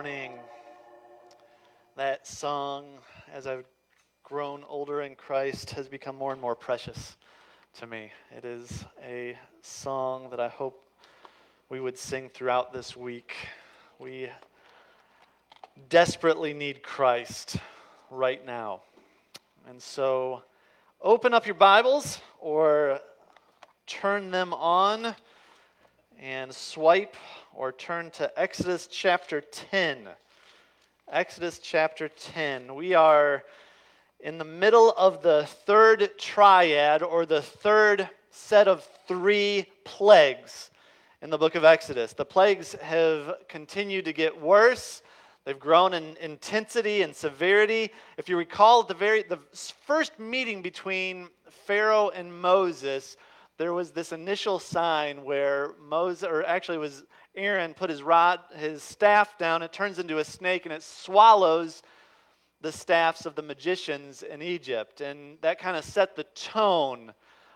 morning. That song, as I've grown older in Christ, has become more and more precious to me. It is a song that I hope we would sing throughout this week. We desperately need Christ right now. And so open up your Bibles or turn them on and swipe or turn to Exodus chapter 10. Exodus chapter 10. We are in the middle of the third triad or the third set of three plagues in the book of Exodus. The plagues have continued to get worse. They've grown in intensity and severity. If you recall, the very the first meeting between Pharaoh and Moses, there was this initial sign where Moses, or actually was Aaron, put his rod, his staff down. It turns into a snake and it swallows the staffs of the magicians in Egypt. And that kind of set the tone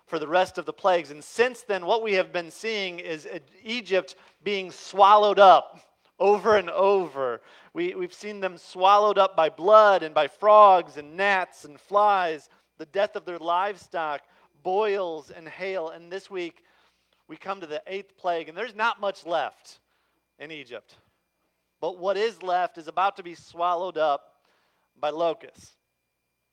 for the rest of the plagues. And since then, what we have been seeing is Egypt being swallowed up over and over. We, we've seen them swallowed up by blood and by frogs and gnats and flies, the death of their livestock, boils and hail. And this week, we come to the eighth plague, and there's not much left in Egypt. But what is left is about to be swallowed up by locusts.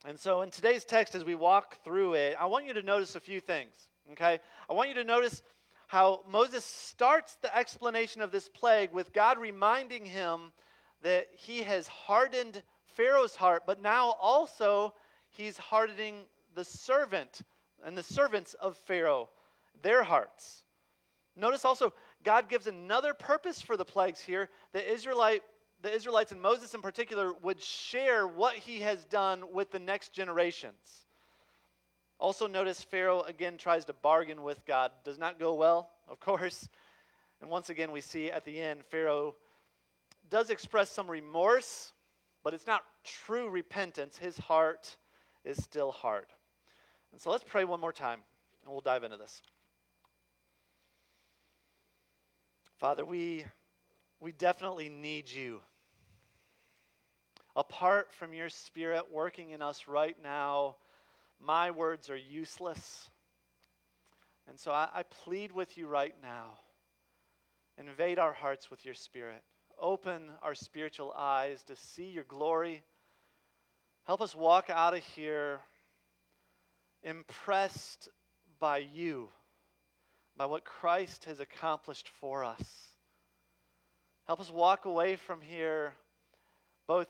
And so, in today's text, as we walk through it, I want you to notice a few things, okay? I want you to notice how Moses starts the explanation of this plague with God reminding him that he has hardened Pharaoh's heart, but now also he's hardening the servant and the servants of Pharaoh, their hearts. Notice also, God gives another purpose for the plagues here. The Israelite the Israelites and Moses in particular would share what he has done with the next generations. Also, notice Pharaoh again tries to bargain with God. Does not go well, of course. And once again, we see at the end, Pharaoh does express some remorse, but it's not true repentance. His heart is still hard. And so let's pray one more time, and we'll dive into this. Father, we, we definitely need you. Apart from your Spirit working in us right now, my words are useless. And so I, I plead with you right now. Invade our hearts with your Spirit. Open our spiritual eyes to see your glory. Help us walk out of here impressed by you, by what Christ has accomplished for us. Help us walk away from here both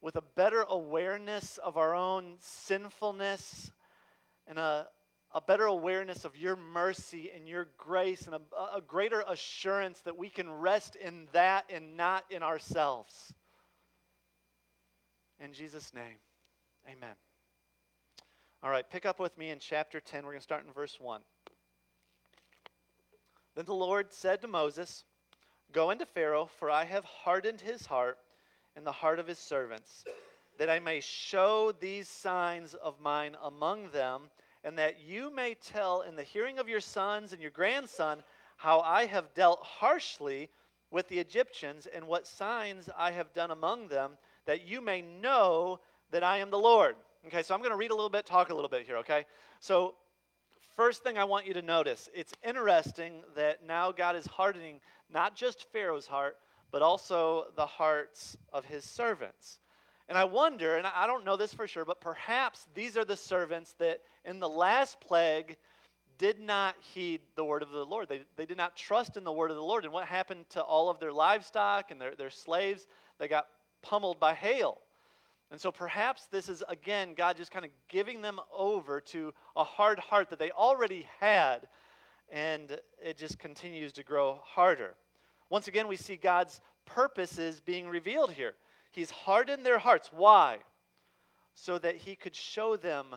with a better awareness of our own sinfulness and a, a better awareness of your mercy and your grace and a, a greater assurance that we can rest in that and not in ourselves. In Jesus' name, amen. All right, pick up with me in chapter 10. We're going to start in verse 1. Then the Lord said to Moses, Go into Pharaoh, for I have hardened his heart and the heart of his servants, that I may show these signs of mine among them, and that you may tell in the hearing of your sons and your grandson how I have dealt harshly with the Egyptians and what signs I have done among them, that you may know that I am the Lord. Okay, so I'm going to read a little bit, talk a little bit here, okay? So, first thing I want you to notice it's interesting that now God is hardening not just Pharaoh's heart, but also the hearts of his servants. And I wonder, and I don't know this for sure, but perhaps these are the servants that in the last plague did not heed the word of the Lord. They, they did not trust in the word of the Lord. And what happened to all of their livestock and their, their slaves? They got pummeled by hail. And so perhaps this is, again, God just kind of giving them over to a hard heart that they already had, and it just continues to grow harder. Once again, we see God's purposes being revealed here. He's hardened their hearts. Why? So that He could show them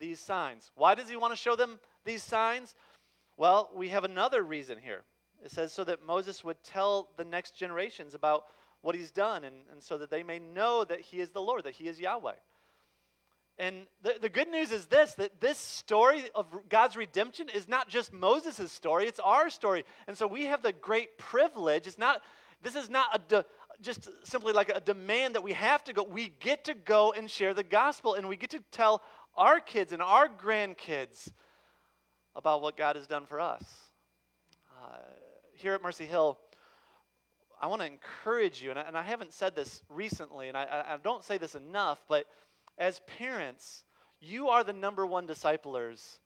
these signs. Why does He want to show them these signs? Well, we have another reason here. It says so that Moses would tell the next generations about what he's done, and, and so that they may know that he is the Lord, that he is Yahweh. And the, the good news is this that this story of God's redemption is not just Moses' story, it's our story. And so we have the great privilege. It's not, this is not a de, just simply like a demand that we have to go. We get to go and share the gospel, and we get to tell our kids and our grandkids about what God has done for us. Uh, here at Mercy Hill, I want to encourage you, and I, and I, haven't said this recently, and I, I don't say this enough, but as parents, you are the number one disciplers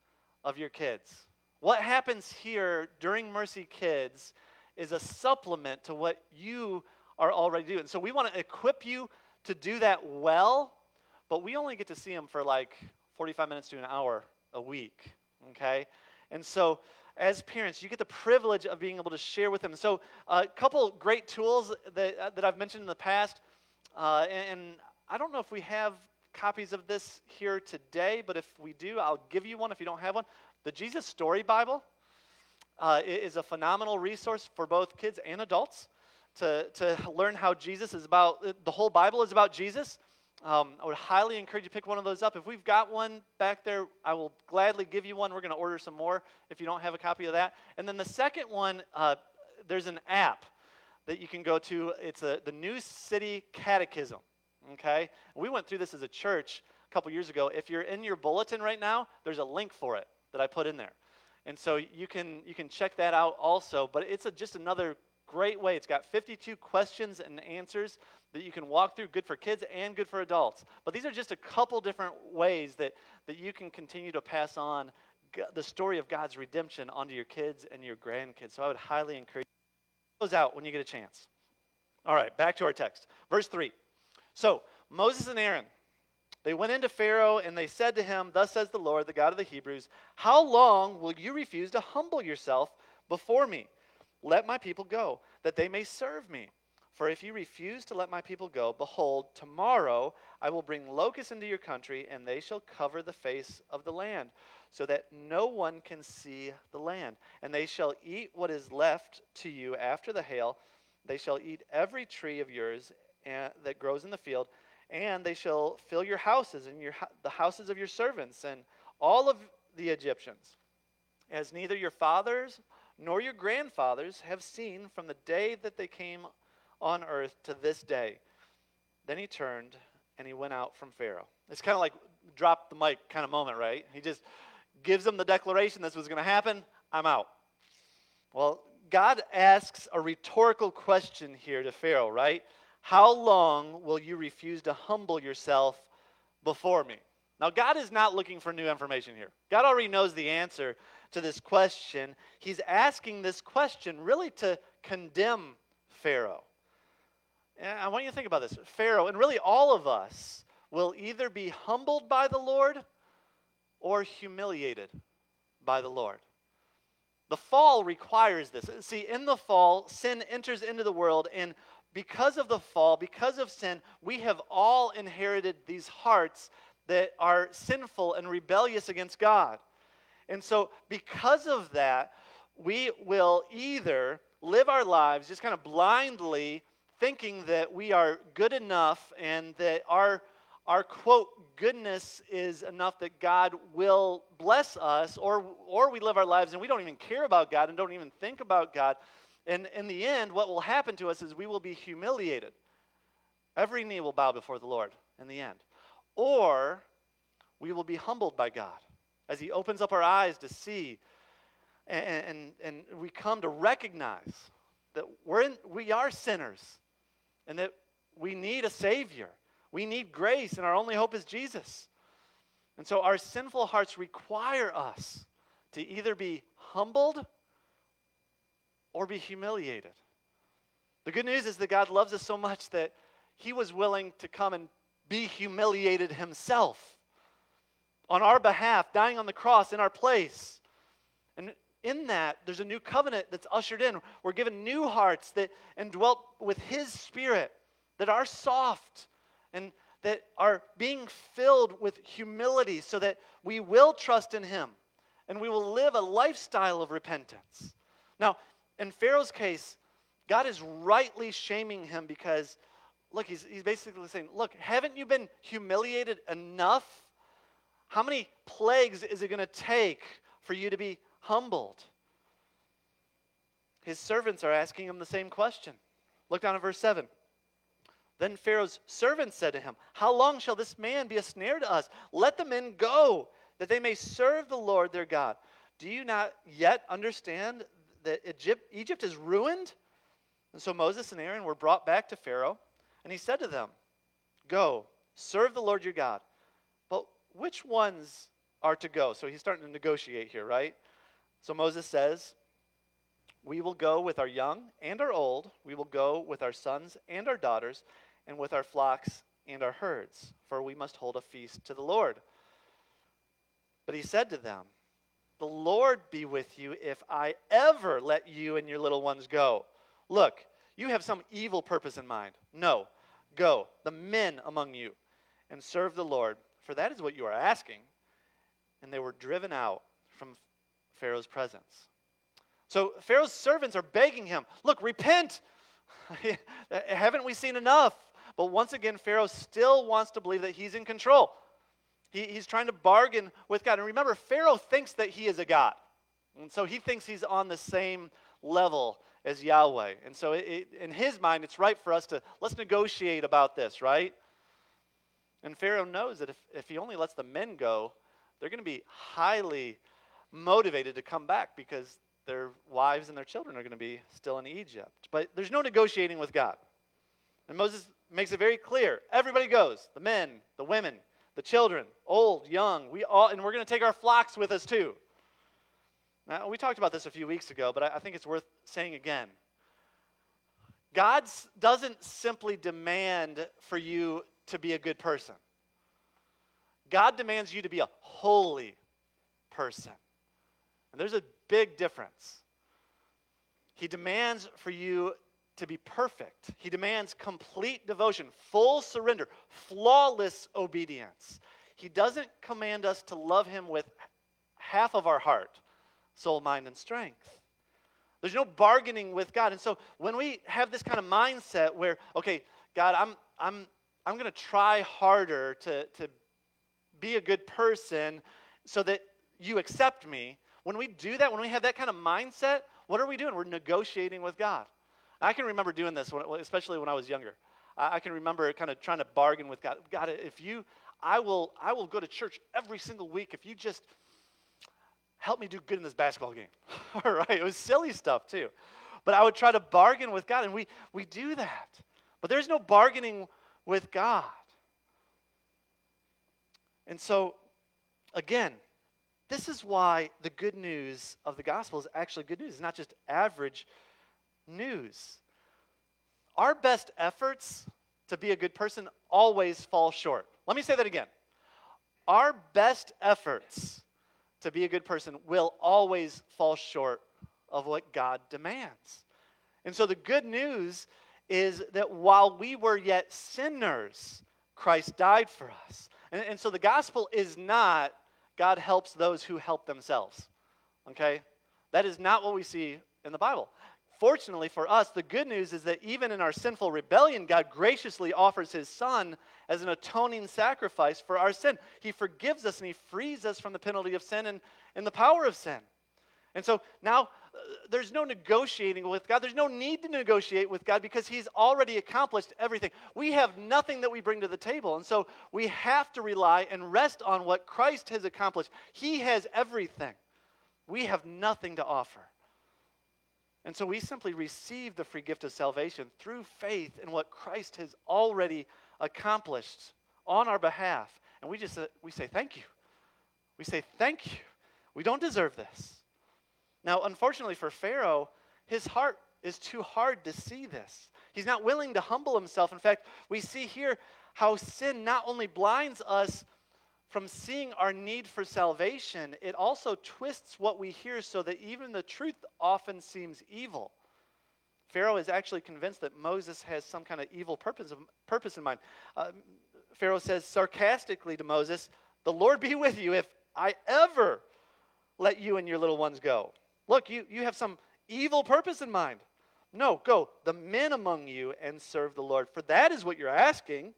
of your kids. What happens here during Mercy Kids is a supplement to what you are already doing. So we want to equip you to do that well, but we only get to see them for like 45 minutes to an hour a week, okay? And so as parents, you get the privilege of being able to share with them. So a couple great tools that, uh, that I've mentioned in the past, uh, and, and I don't know if we have copies of this here today, but if we do, I'll give you one if you don't have one. The Jesus Story Bible uh, is a phenomenal resource for both kids and adults to, to learn how Jesus is about, the whole Bible is about Jesus. Um, I would highly encourage you to pick one of those up. If we've got one back there, I will gladly give you one. We're going to order some more if you don't have a copy of that. And then the second one, uh, there's an app that you can go to. It's a, the New City Catechism. Okay? We went through this as a church a couple years ago. If you're in your bulletin right now, there's a link for it that I put in there. And so you can you can check that out also, but it's a, just another great way. It's got 52 questions and answers that you can walk through, good for kids and good for adults. But these are just a couple different ways that, that you can continue to pass on the story of God's redemption onto your kids and your grandkids. So I would highly encourage those out when you get a chance. All right, back to our text. Verse 3. So Moses and Aaron, they went into Pharaoh and they said to him, Thus says the Lord, the God of the Hebrews, How long will you refuse to humble yourself before me? Let my people go, that they may serve me. For if you refuse to let my people go, behold, tomorrow I will bring locusts into your country, and they shall cover the face of the land, so that no one can see the land. And they shall eat what is left to you after the hail. They shall eat every tree of yours eh, that grows in the field, and they shall fill your houses and your, the houses of your servants and all of the Egyptians, as neither your fathers nor your grandfathers have seen from the day that they came on earth to this day. Then he turned and he went out from Pharaoh. It's kind of like drop the mic kind of moment, right? He just gives them the declaration this was going to happen. I'm out. Well, God asks a rhetorical question here to Pharaoh, right? How long will you refuse to humble yourself before me? Now, God is not looking for new information here. God already knows the answer to this question. He's asking this question really to condemn Pharaoh. And I want you to think about this. Pharaoh, and really all of us, will either be humbled by the Lord or humiliated by the Lord. The fall requires this. See, in the fall, sin enters into the world, and because of the fall, because of sin, we have all inherited these hearts that are sinful and rebellious against God. And so, because of that, we will either live our lives just kind of blindly thinking that we are good enough and that our, our quote, goodness is enough that God will bless us, or, or we live our lives and we don't even care about God and don't even think about God and in the end, what will happen to us is we will be humiliated. Every knee will bow before the Lord in the end. Or we will be humbled by God as He opens up our eyes to see and, and, and we come to recognize that we're in, we are sinners and that we need a Savior. We need grace, and our only hope is Jesus. And so our sinful hearts require us to either be humbled or be humiliated. The good news is that God loves us so much that he was willing to come and be humiliated himself on our behalf, dying on the cross in our place. In that, there's a new covenant that's ushered in. We're given new hearts that and dwelt with his spirit that are soft and that are being filled with humility so that we will trust in him and we will live a lifestyle of repentance. Now, in Pharaoh's case, God is rightly shaming him because, look, he's, he's basically saying, look, haven't you been humiliated enough? How many plagues is it going to take for you to be humbled? His servants are asking him the same question. Look down at verse 7. Then Pharaoh's servants said to him, How long shall this man be a snare to us? Let the men go, that they may serve the Lord their God. Do you not yet understand that Egypt, Egypt is ruined? And so Moses and Aaron were brought back to Pharaoh, and he said to them, Go, serve the Lord your God. But which ones are to go? So he's starting to negotiate here, right? So Moses says, We will go with our young and our old, we will go with our sons and our daughters and with our flocks and our herds, for we must hold a feast to the Lord. But he said to them, The Lord be with you if I ever let you and your little ones go. Look, you have some evil purpose in mind. No, go, the men among you, and serve the Lord, for that is what you are asking. And they were driven out from Pharaoh's presence. So Pharaoh's servants are begging him, Look, repent. Haven't we seen enough? But once again, Pharaoh still wants to believe that he's in control. He, he's trying to bargain with God. And remember, Pharaoh thinks that he is a God. And so he thinks he's on the same level as Yahweh. And so it, it, in his mind, it's right for us to let's negotiate about this, right? And Pharaoh knows that if, if he only lets the men go, they're going to be highly motivated to come back because their wives and their children are going to be still in Egypt. But there's no negotiating with God. And Moses makes it very clear. Everybody goes the men, the women, the children, old, young. We all, and we're going to take our flocks with us too. Now, we talked about this a few weeks ago, but I, I think it's worth saying again. God doesn't simply demand for you to be a good person. God demands you to be a holy person. And there's a big difference. He demands for you to be perfect. He demands complete devotion, full surrender, flawless obedience. He doesn't command us to love Him with half of our heart, soul, mind, and strength. There's no bargaining with God. And so when we have this kind of mindset where, okay, God, I'm, I'm, I'm going to try harder to, to be a good person so that you accept me, when we do that, when we have that kind of mindset, what are we doing? We're negotiating with God. I can remember doing this, when, especially when I was younger. I, I can remember kind of trying to bargain with God. God, if you, I will, I will go to church every single week if you just help me do good in this basketball game. All right, it was silly stuff too. But I would try to bargain with God, and we, we do that. But there's no bargaining with God. And so, again, this is why the good news of the gospel is actually good news. It's not just average news. Our best efforts to be a good person always fall short. Let me say that again. Our best efforts to be a good person will always fall short of what God demands. And so the good news is that while we were yet sinners, Christ died for us. And, and so the gospel is not God helps those who help themselves. Okay? That is not what we see in the Bible. Fortunately for us, the good news is that even in our sinful rebellion, God graciously offers his Son as an atoning sacrifice for our sin. He forgives us and he frees us from the penalty of sin and, and the power of sin. And so now there's no negotiating with God. There's no need to negotiate with God because He's already accomplished everything. We have nothing that we bring to the table. And so we have to rely and rest on what Christ has accomplished. He has everything. We have nothing to offer. And so we simply receive the free gift of salvation through faith in what Christ has already accomplished on our behalf. And we just uh, we say thank you. We say thank you. We don't deserve this. Now, unfortunately for Pharaoh, his heart is too hard to see this. He's not willing to humble himself. In fact, we see here how sin not only blinds us from seeing our need for salvation, it also twists what we hear so that even the truth often seems evil. Pharaoh is actually convinced that Moses has some kind of evil purpose, purpose in mind. Uh, Pharaoh says sarcastically to Moses, The Lord be with you if I ever let you and your little ones go. Look, you, you have some evil purpose in mind. No, go, the men among you, and serve the Lord, for that is what you're asking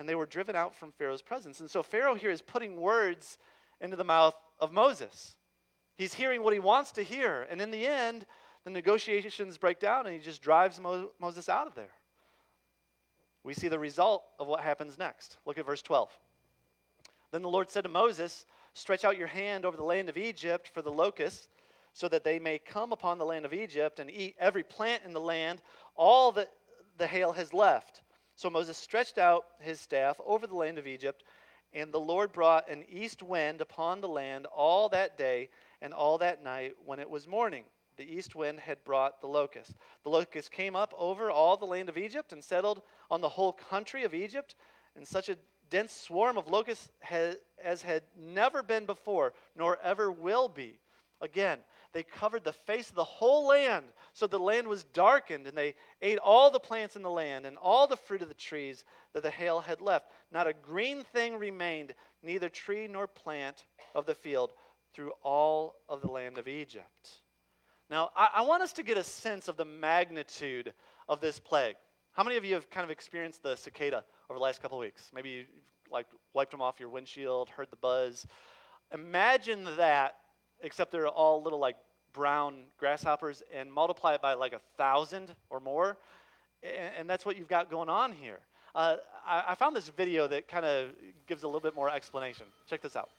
and they were driven out from Pharaoh's presence. And so Pharaoh here is putting words into the mouth of Moses. He's hearing what he wants to hear. And in the end, the negotiations break down and he just drives Mo- Moses out of there. we see the result of what happens next. Look at verse 12. Then the Lord said to Moses, Stretch out your hand over the land of Egypt for the locusts, so that they may come upon the land of Egypt and eat every plant in the land, all that the hail has left. So Moses stretched out his staff over the land of Egypt, and the Lord brought an east wind upon the land all that day and all that night when it was morning. The east wind had brought the locust. The locust came up over all the land of Egypt and settled on the whole country of Egypt, and such a dense swarm of locusts as had never been before, nor ever will be. Again, they covered the face of the whole land, so the land was darkened, and they ate all the plants in the land and all the fruit of the trees that the hail had left. Not a green thing remained, neither tree nor plant of the field, through all of the land of Egypt. Now, I, I want us to get a sense of the magnitude of this plague. How many of you have kind of experienced the cicada over the last couple of weeks? Maybe you like wiped them off your windshield, heard the buzz. Imagine that, except they're all little like brown grasshoppers, and multiply it by like a thousand or more, and, and that's what you've got going on here. Uh, I, I found this video that kind of gives a little bit more explanation. Check this out.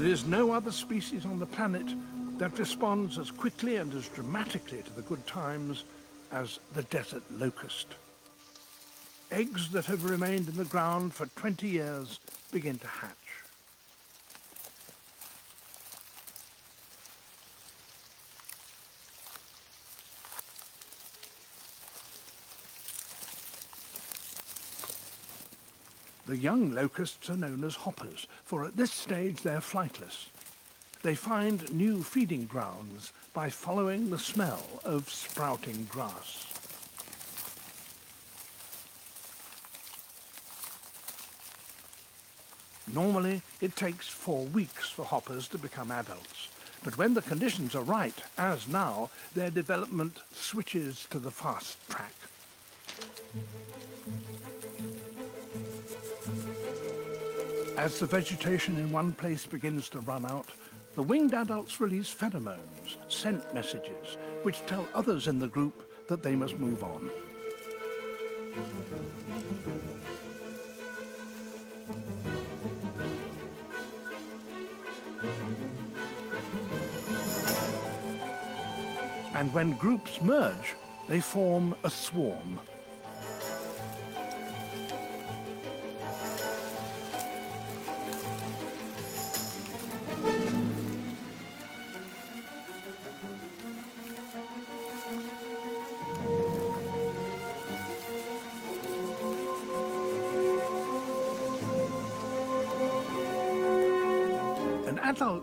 There is no other species on the planet that responds as quickly and as dramatically to the good times as the desert locust. Eggs that have remained in the ground for 20 years begin to hatch. The young locusts are known as hoppers, for at this stage they're flightless. They find new feeding grounds by following the smell of sprouting grass. Normally, it takes four weeks for hoppers to become adults. But when the conditions are right, as now, their development switches to the fast track. As the vegetation in one place begins to run out, the winged adults release pheromones, scent messages, which tell others in the group that they must move on. And when groups merge, they form a swarm,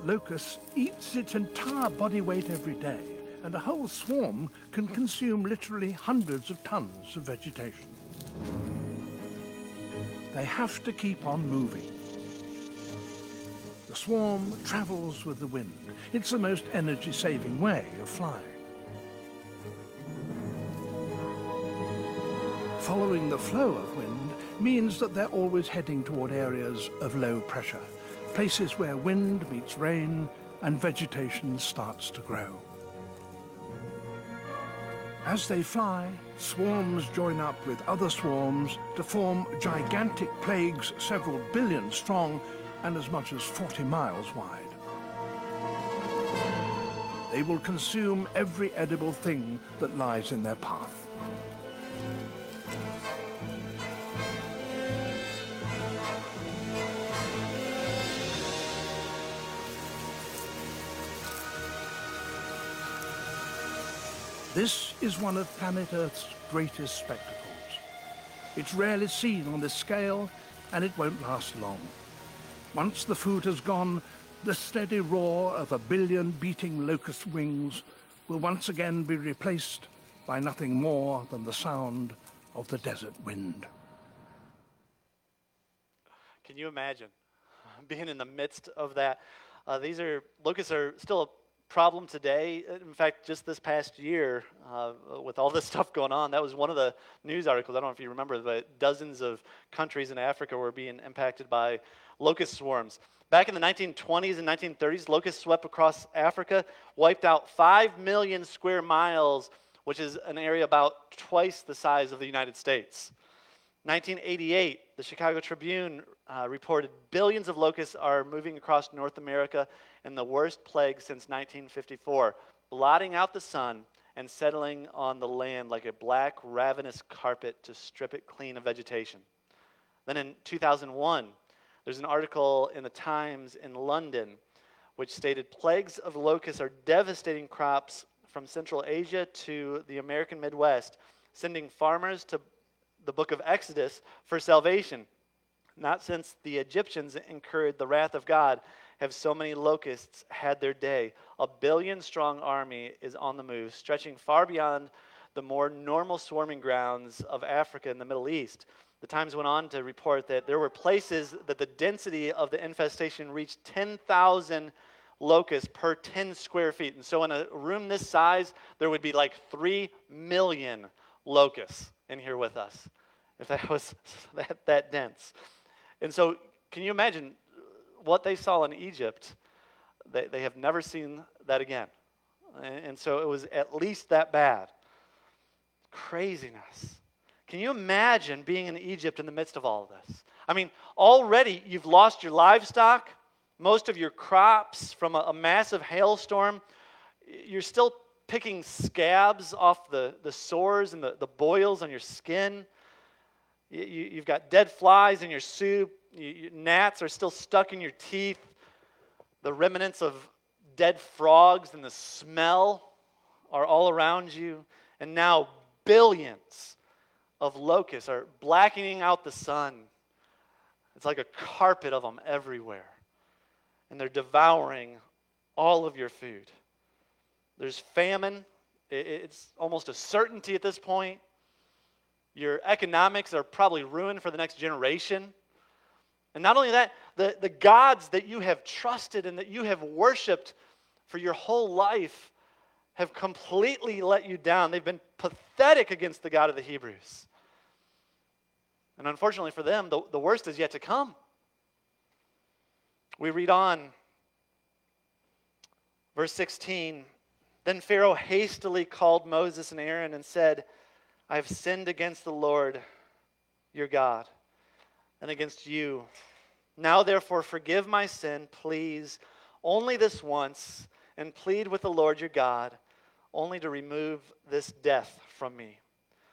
locust eats its entire body weight every day, and a whole swarm can consume literally hundreds of tons of vegetation. They have to keep on moving. The swarm travels with the wind. It's the most energy-saving way of flying. Following the flow of wind means that they're always heading toward areas of low pressure places where wind meets rain and vegetation starts to grow. As they fly, swarms join up with other swarms to form gigantic plagues several billion strong and as much as 40 miles wide. They will consume every edible thing that lies in their path. This is one of planet Earth's greatest spectacles. It's rarely seen on this scale, and it won't last long. Once the food has gone, the steady roar of a billion beating locust wings will once again be replaced by nothing more than the sound of the desert wind. Can you imagine being in the midst of that? Uh, these are locusts are still problem today. In fact, just this past year, uh, with all this stuff going on, that was one of the news articles. I don't know if you remember, but dozens of countries in Africa were being impacted by locust swarms. Back in the 1920s and 1930s, locusts swept across Africa, wiped out 5 million square miles, which is an area about twice the size of the United States. 1988, the Chicago Tribune uh, reported billions of locusts are moving across North America in the worst plague since 1954, blotting out the sun and settling on the land like a black, ravenous carpet to strip it clean of vegetation. Then in 2001, there's an article in the Times in London which stated plagues of locusts are devastating crops from Central Asia to the American Midwest, sending farmers to the book of Exodus for salvation. Not since the Egyptians incurred the wrath of God have so many locusts had their day. A billion strong army is on the move, stretching far beyond the more normal swarming grounds of Africa and the Middle East. The Times went on to report that there were places that the density of the infestation reached 10,000 locusts per 10 square feet. And so, in a room this size, there would be like 3 million locusts in here with us, if that was that, that dense. And so, can you imagine what they saw in Egypt, they, they have never seen that again. And, and so it was at least that bad. Craziness. Can you imagine being in Egypt in the midst of all of this? I mean, already you've lost your livestock, most of your crops from a, a massive hailstorm. You're still picking scabs off the, the sores and the, the boils on your skin. You, you've got dead flies in your soup. You, gnats are still stuck in your teeth. The remnants of dead frogs and the smell are all around you. And now billions of locusts are blackening out the sun. It's like a carpet of them everywhere. And they're devouring all of your food. There's famine. It's almost a certainty at this point. Your economics are probably ruined for the next generation. And not only that, the, the gods that you have trusted and that you have worshiped for your whole life have completely let you down. They've been pathetic against the God of the Hebrews. And unfortunately for them, the, the worst is yet to come. We read on, verse 16 Then Pharaoh hastily called Moses and Aaron and said, I have sinned against the Lord your God and against you. Now, therefore, forgive my sin, please, only this once, and plead with the Lord your God, only to remove this death from me.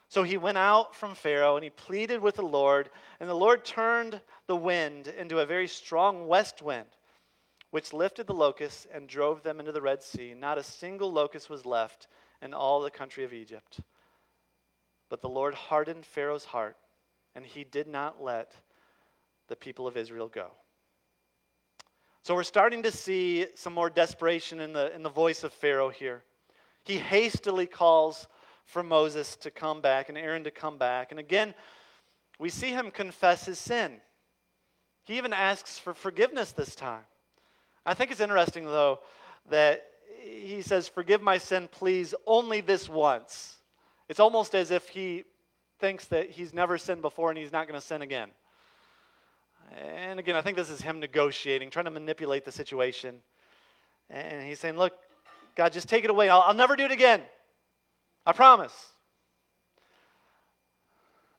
So he went out from Pharaoh and he pleaded with the Lord, and the Lord turned the wind into a very strong west wind, which lifted the locusts and drove them into the Red Sea. Not a single locust was left in all the country of Egypt. But the Lord hardened Pharaoh's heart, and he did not let the people of Israel go. So we're starting to see some more desperation in the, in the voice of Pharaoh here. He hastily calls for Moses to come back and Aaron to come back. And again, we see him confess his sin. He even asks for forgiveness this time. I think it's interesting, though, that he says, Forgive my sin, please, only this once. It's almost as if he thinks that he's never sinned before and he's not going to sin again. And again, I think this is him negotiating, trying to manipulate the situation. And he's saying, Look, God, just take it away. I'll, I'll never do it again. I promise.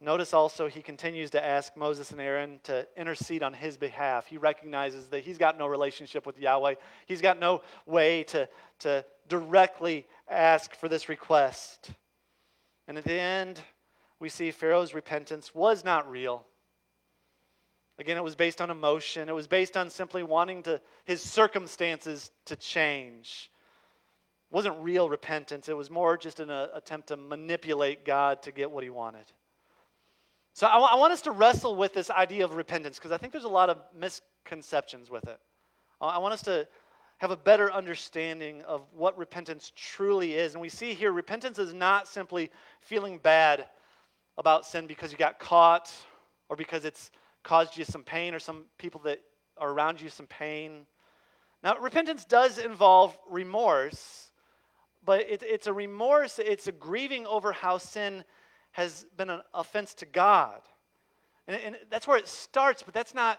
Notice also he continues to ask Moses and Aaron to intercede on his behalf. He recognizes that he's got no relationship with Yahweh. He's got no way to, to directly ask for this request. And at the end, we see Pharaoh's repentance was not real. Again, it was based on emotion. It was based on simply wanting to, his circumstances to change. It wasn't real repentance. It was more just an uh, attempt to manipulate God to get what he wanted. So I, w- I want us to wrestle with this idea of repentance because I think there's a lot of misconceptions with it. I want us to have a better understanding of what repentance truly is. And we see here repentance is not simply feeling bad about sin because you got caught or because it's caused you some pain or some people that are around you some pain. Now, repentance does involve remorse, but it, it's a remorse, it's a grieving over how sin has been an offense to God. And, and that's where it starts, but that's not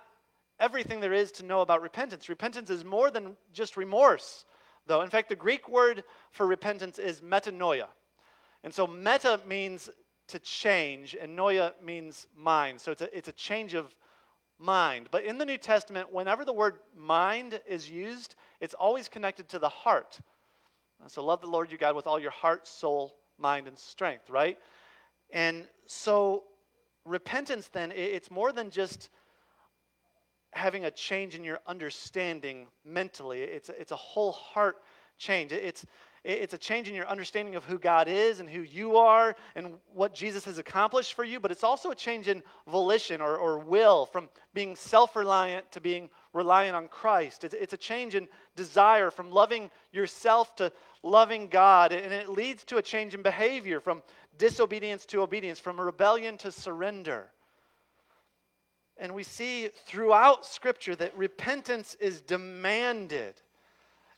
everything there is to know about repentance. Repentance is more than just remorse, though. In fact, the Greek word for repentance is metanoia. And so meta means to change, and noia means mind. So it's a, it's a change of mind. But in the New Testament, whenever the word mind is used, it's always connected to the heart. So love the Lord your God with all your heart, soul, mind, and strength, right? And so repentance then, it's more than just having a change in your understanding mentally. It's, it's a whole heart change. It's, it's a change in your understanding of who God is and who you are and what Jesus has accomplished for you, but it's also a change in volition or, or will from being self reliant to being reliant on Christ. It's, it's a change in desire from loving yourself to loving God, and it leads to a change in behavior from disobedience to obedience, from rebellion to surrender. And we see throughout Scripture that repentance is demanded.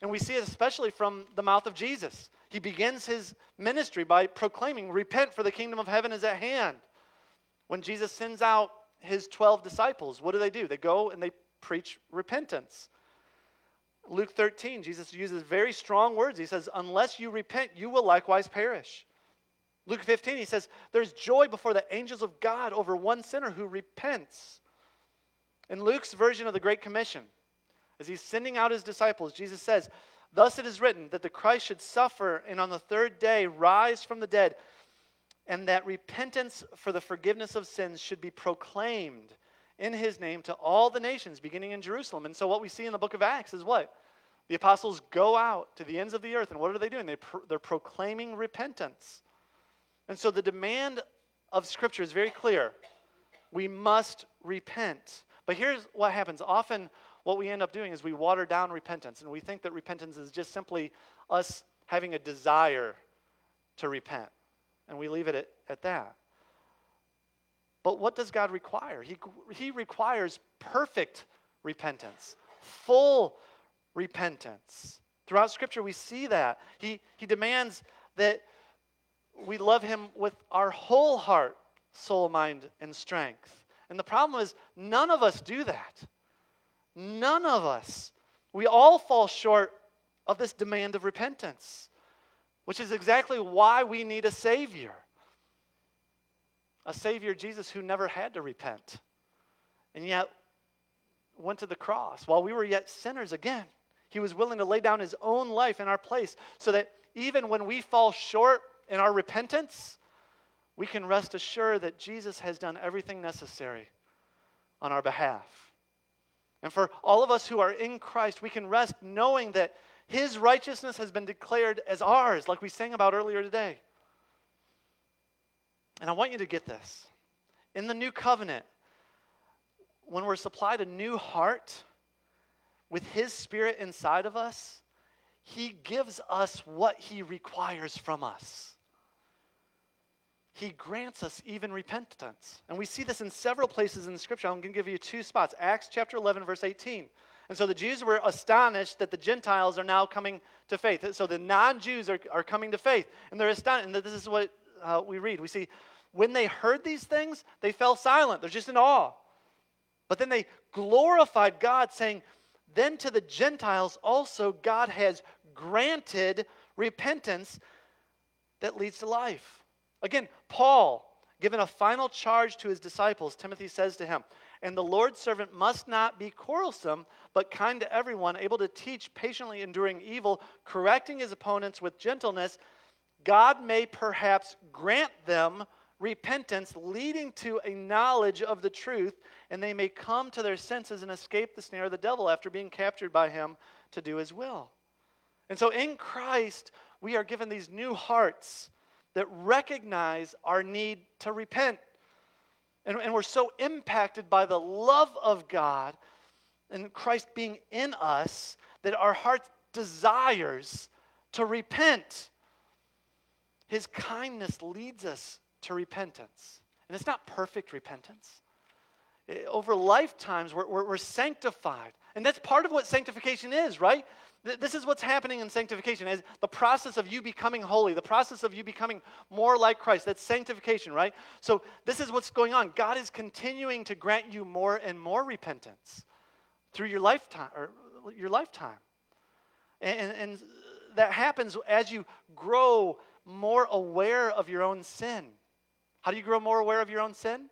And we see it especially from the mouth of Jesus. He begins his ministry by proclaiming, Repent, for the kingdom of heaven is at hand. When Jesus sends out his 12 disciples, what do they do? They go and they preach repentance. Luke 13, Jesus uses very strong words. He says, Unless you repent, you will likewise perish. Luke 15, he says, There's joy before the angels of God over one sinner who repents. In Luke's version of the Great Commission, as he's sending out his disciples, Jesus says, Thus it is written that the Christ should suffer and on the third day rise from the dead, and that repentance for the forgiveness of sins should be proclaimed in his name to all the nations, beginning in Jerusalem. And so, what we see in the book of Acts is what? The apostles go out to the ends of the earth, and what are they doing? They pro- they're proclaiming repentance. And so, the demand of Scripture is very clear. We must repent. But here's what happens often what we end up doing is we water down repentance, and we think that repentance is just simply us having a desire to repent. And we leave it at, at that. But what does God require? He, he requires perfect repentance, full repentance. Throughout Scripture, we see that. He, he demands that we love Him with our whole heart, soul, mind, and strength. And the problem is, none of us do that. None of us. We all fall short of this demand of repentance, which is exactly why we need a Savior. A Savior, Jesus, who never had to repent, and yet went to the cross while we were yet sinners again. He was willing to lay down his own life in our place so that even when we fall short in our repentance, we can rest assured that Jesus has done everything necessary on our behalf. And for all of us who are in Christ, we can rest knowing that his righteousness has been declared as ours, like we sang about earlier today. And I want you to get this. In the new covenant, when we're supplied a new heart with his spirit inside of us, he gives us what he requires from us he grants us even repentance. And we see this in several places in scripture. I'm going to give you two spots Acts chapter 11, verse 18. And so the Jews were astonished that the Gentiles are now coming to faith. So the non Jews are, are coming to faith. And they're astonished. And this is what uh, we read. We see, when they heard these things, they fell silent. They're just in awe. But then they glorified God, saying, Then to the Gentiles also God has granted repentance that leads to life. Again, Paul, given a final charge to his disciples, Timothy says to him, And the Lord's servant must not be quarrelsome, but kind to everyone, able to teach, patiently enduring evil, correcting his opponents with gentleness. God may perhaps grant them repentance, leading to a knowledge of the truth, and they may come to their senses and escape the snare of the devil after being captured by him to do his will. And so in Christ, we are given these new hearts that recognize our need to repent. And, and we're so impacted by the love of God and Christ being in us that our heart desires to repent. His kindness leads us to repentance. And it's not perfect repentance. eh, over lifetimes, we're, we're, we're sanctified. And that's part of what sanctification is, right? This is what's happening in sanctification as the process of you becoming holy, the process of you becoming more like Christ. That's sanctification, right? So this is what's going on. God is continuing to grant you more and more repentance through your lifetime or your lifetime. And, and that happens as you grow more aware of your own sin. How do you grow more aware of your own sin?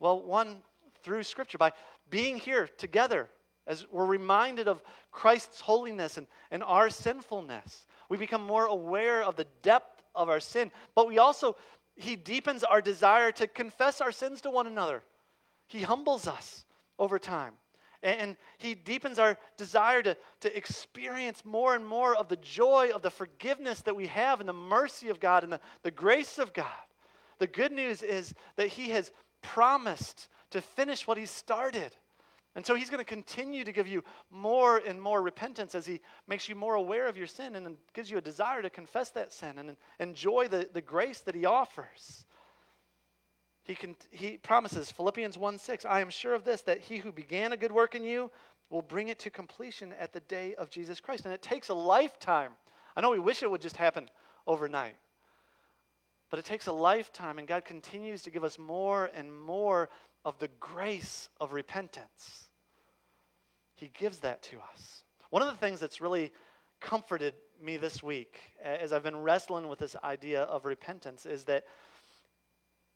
Well, one, through Scripture, by being here together as we're reminded of Christ's holiness and, and our sinfulness. We become more aware of the depth of our sin, but we also, He deepens our desire to confess our sins to one another. He humbles us over time. And he deepens our desire to, to experience more and more of the joy of the forgiveness that we have and the mercy of God and the, the grace of God. The good news is that he has promised to finish what he started. And so he's going to continue to give you more and more repentance as he makes you more aware of your sin and gives you a desire to confess that sin and enjoy the, the grace that he offers. He, can, he promises, Philippians 1 6, I am sure of this, that he who began a good work in you will bring it to completion at the day of Jesus Christ. And it takes a lifetime. I know we wish it would just happen overnight, but it takes a lifetime, and God continues to give us more and more of the grace of repentance. He gives that to us. One of the things that's really comforted me this week as I've been wrestling with this idea of repentance is that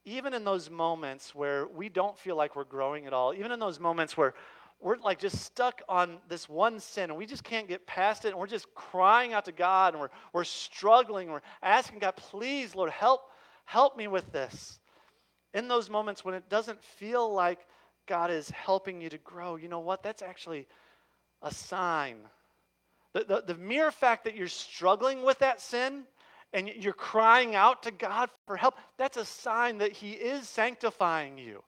even in those moments where we don't feel like we're growing at all, even in those moments where we're like just stuck on this one sin and we just can't get past it and we're just crying out to God and we're, we're struggling, we're asking God, please, Lord, help, help me with this. In those moments when it doesn't feel like God is helping you to grow, you know what? That's actually a sign. The, the, the mere fact that you're struggling with that sin and you're crying out to God for help, that's a sign that He is sanctifying you.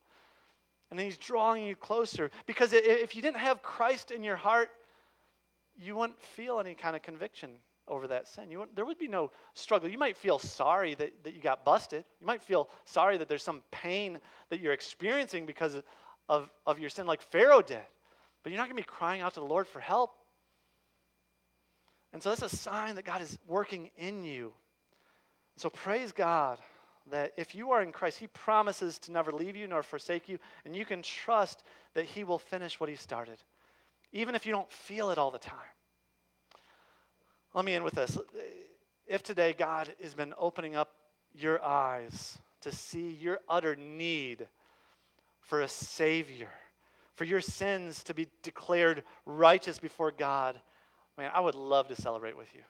And He's drawing you closer. Because if you didn't have Christ in your heart, you wouldn't feel any kind of conviction over that sin. You there would be no struggle. You might feel sorry that, that you got busted. You might feel sorry that there's some pain that you're experiencing because of, of, of your sin, like Pharaoh did. But you're not going to be crying out to the Lord for help. And so that's a sign that God is working in you so praise God that if you are in Christ, He promises to never leave you nor forsake you, and you can trust that He will finish what He started, even if you don't feel it all the time. Let me end with this. If today God has been opening up your eyes to see your utter need for a Savior, for your sins to be declared righteous before God, man, I would love to celebrate with you.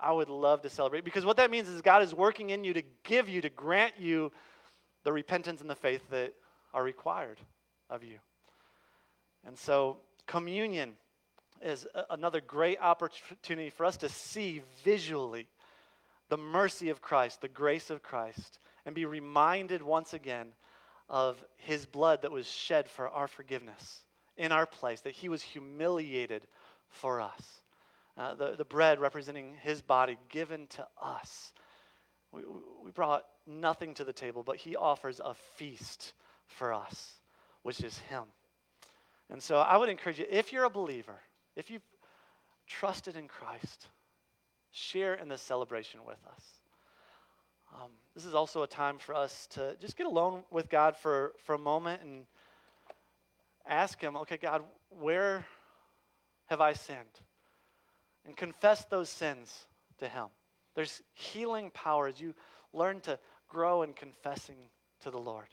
I would love to celebrate because what that means is God is working in you to give you, to grant you the repentance and the faith that are required of you. And so, communion is another great opportunity for us to see visually the mercy of Christ, the grace of Christ, and be reminded once again of his blood that was shed for our forgiveness in our place, that he was humiliated for us. Uh, the, the bread representing his body given to us. We, we brought nothing to the table, but he offers a feast for us, which is him. And so I would encourage you, if you're a believer, if you've trusted in Christ, share in this celebration with us. Um, this is also a time for us to just get alone with God for, for a moment and ask Him, okay, God, where have I sinned? and confess those sins to Him. There's healing power as you learn to grow in confessing to the Lord.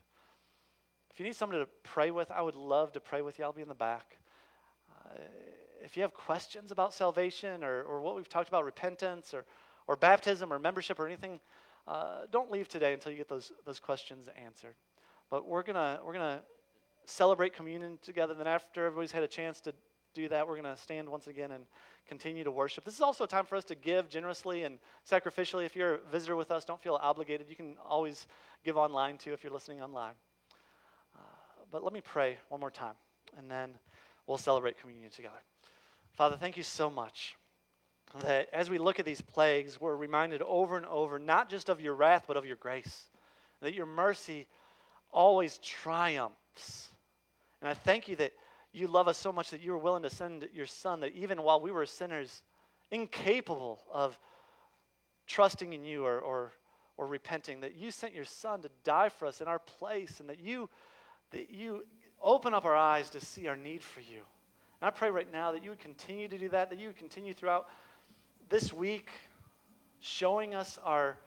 If you need someone to pray with, I would love to pray with you. I'll be in the back. Uh, if you have questions about salvation or, or what we've talked about, repentance or, or baptism or membership or anything, uh, don't leave today until you get those, those questions answered. But we're going to we're gonna celebrate communion together. Then, after everybody's had a chance to do that, we're going to stand once again and continue to worship. This is also a time for us to give generously and sacrificially. If you're a visitor with us, don't feel obligated. You can always give online too if you're listening online. Uh, but let me pray one more time, and then we'll celebrate communion together. Father, thank you so much that as we look at these plagues, we're reminded over and over not just of your wrath, but of your grace. That your mercy always triumphs And I thank you that you love us so much that you were willing to send your son, that even while we were sinners, incapable of trusting in you or, or, or repenting, that you sent your son to die for us in our place, and that you, that you open up our eyes to see our need for you. And I pray right now that you would continue to do that, that you would continue throughout this week showing us our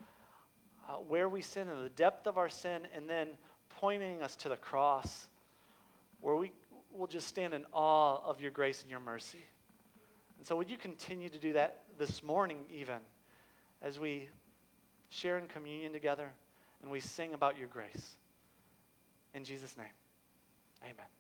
uh, where we sin and the depth of our sin, and then pointing us to the cross where we will just stand in awe of your grace and your mercy. And so, would you continue to do that this morning, even as we share in communion together and we sing about your grace? In Jesus' name, amen.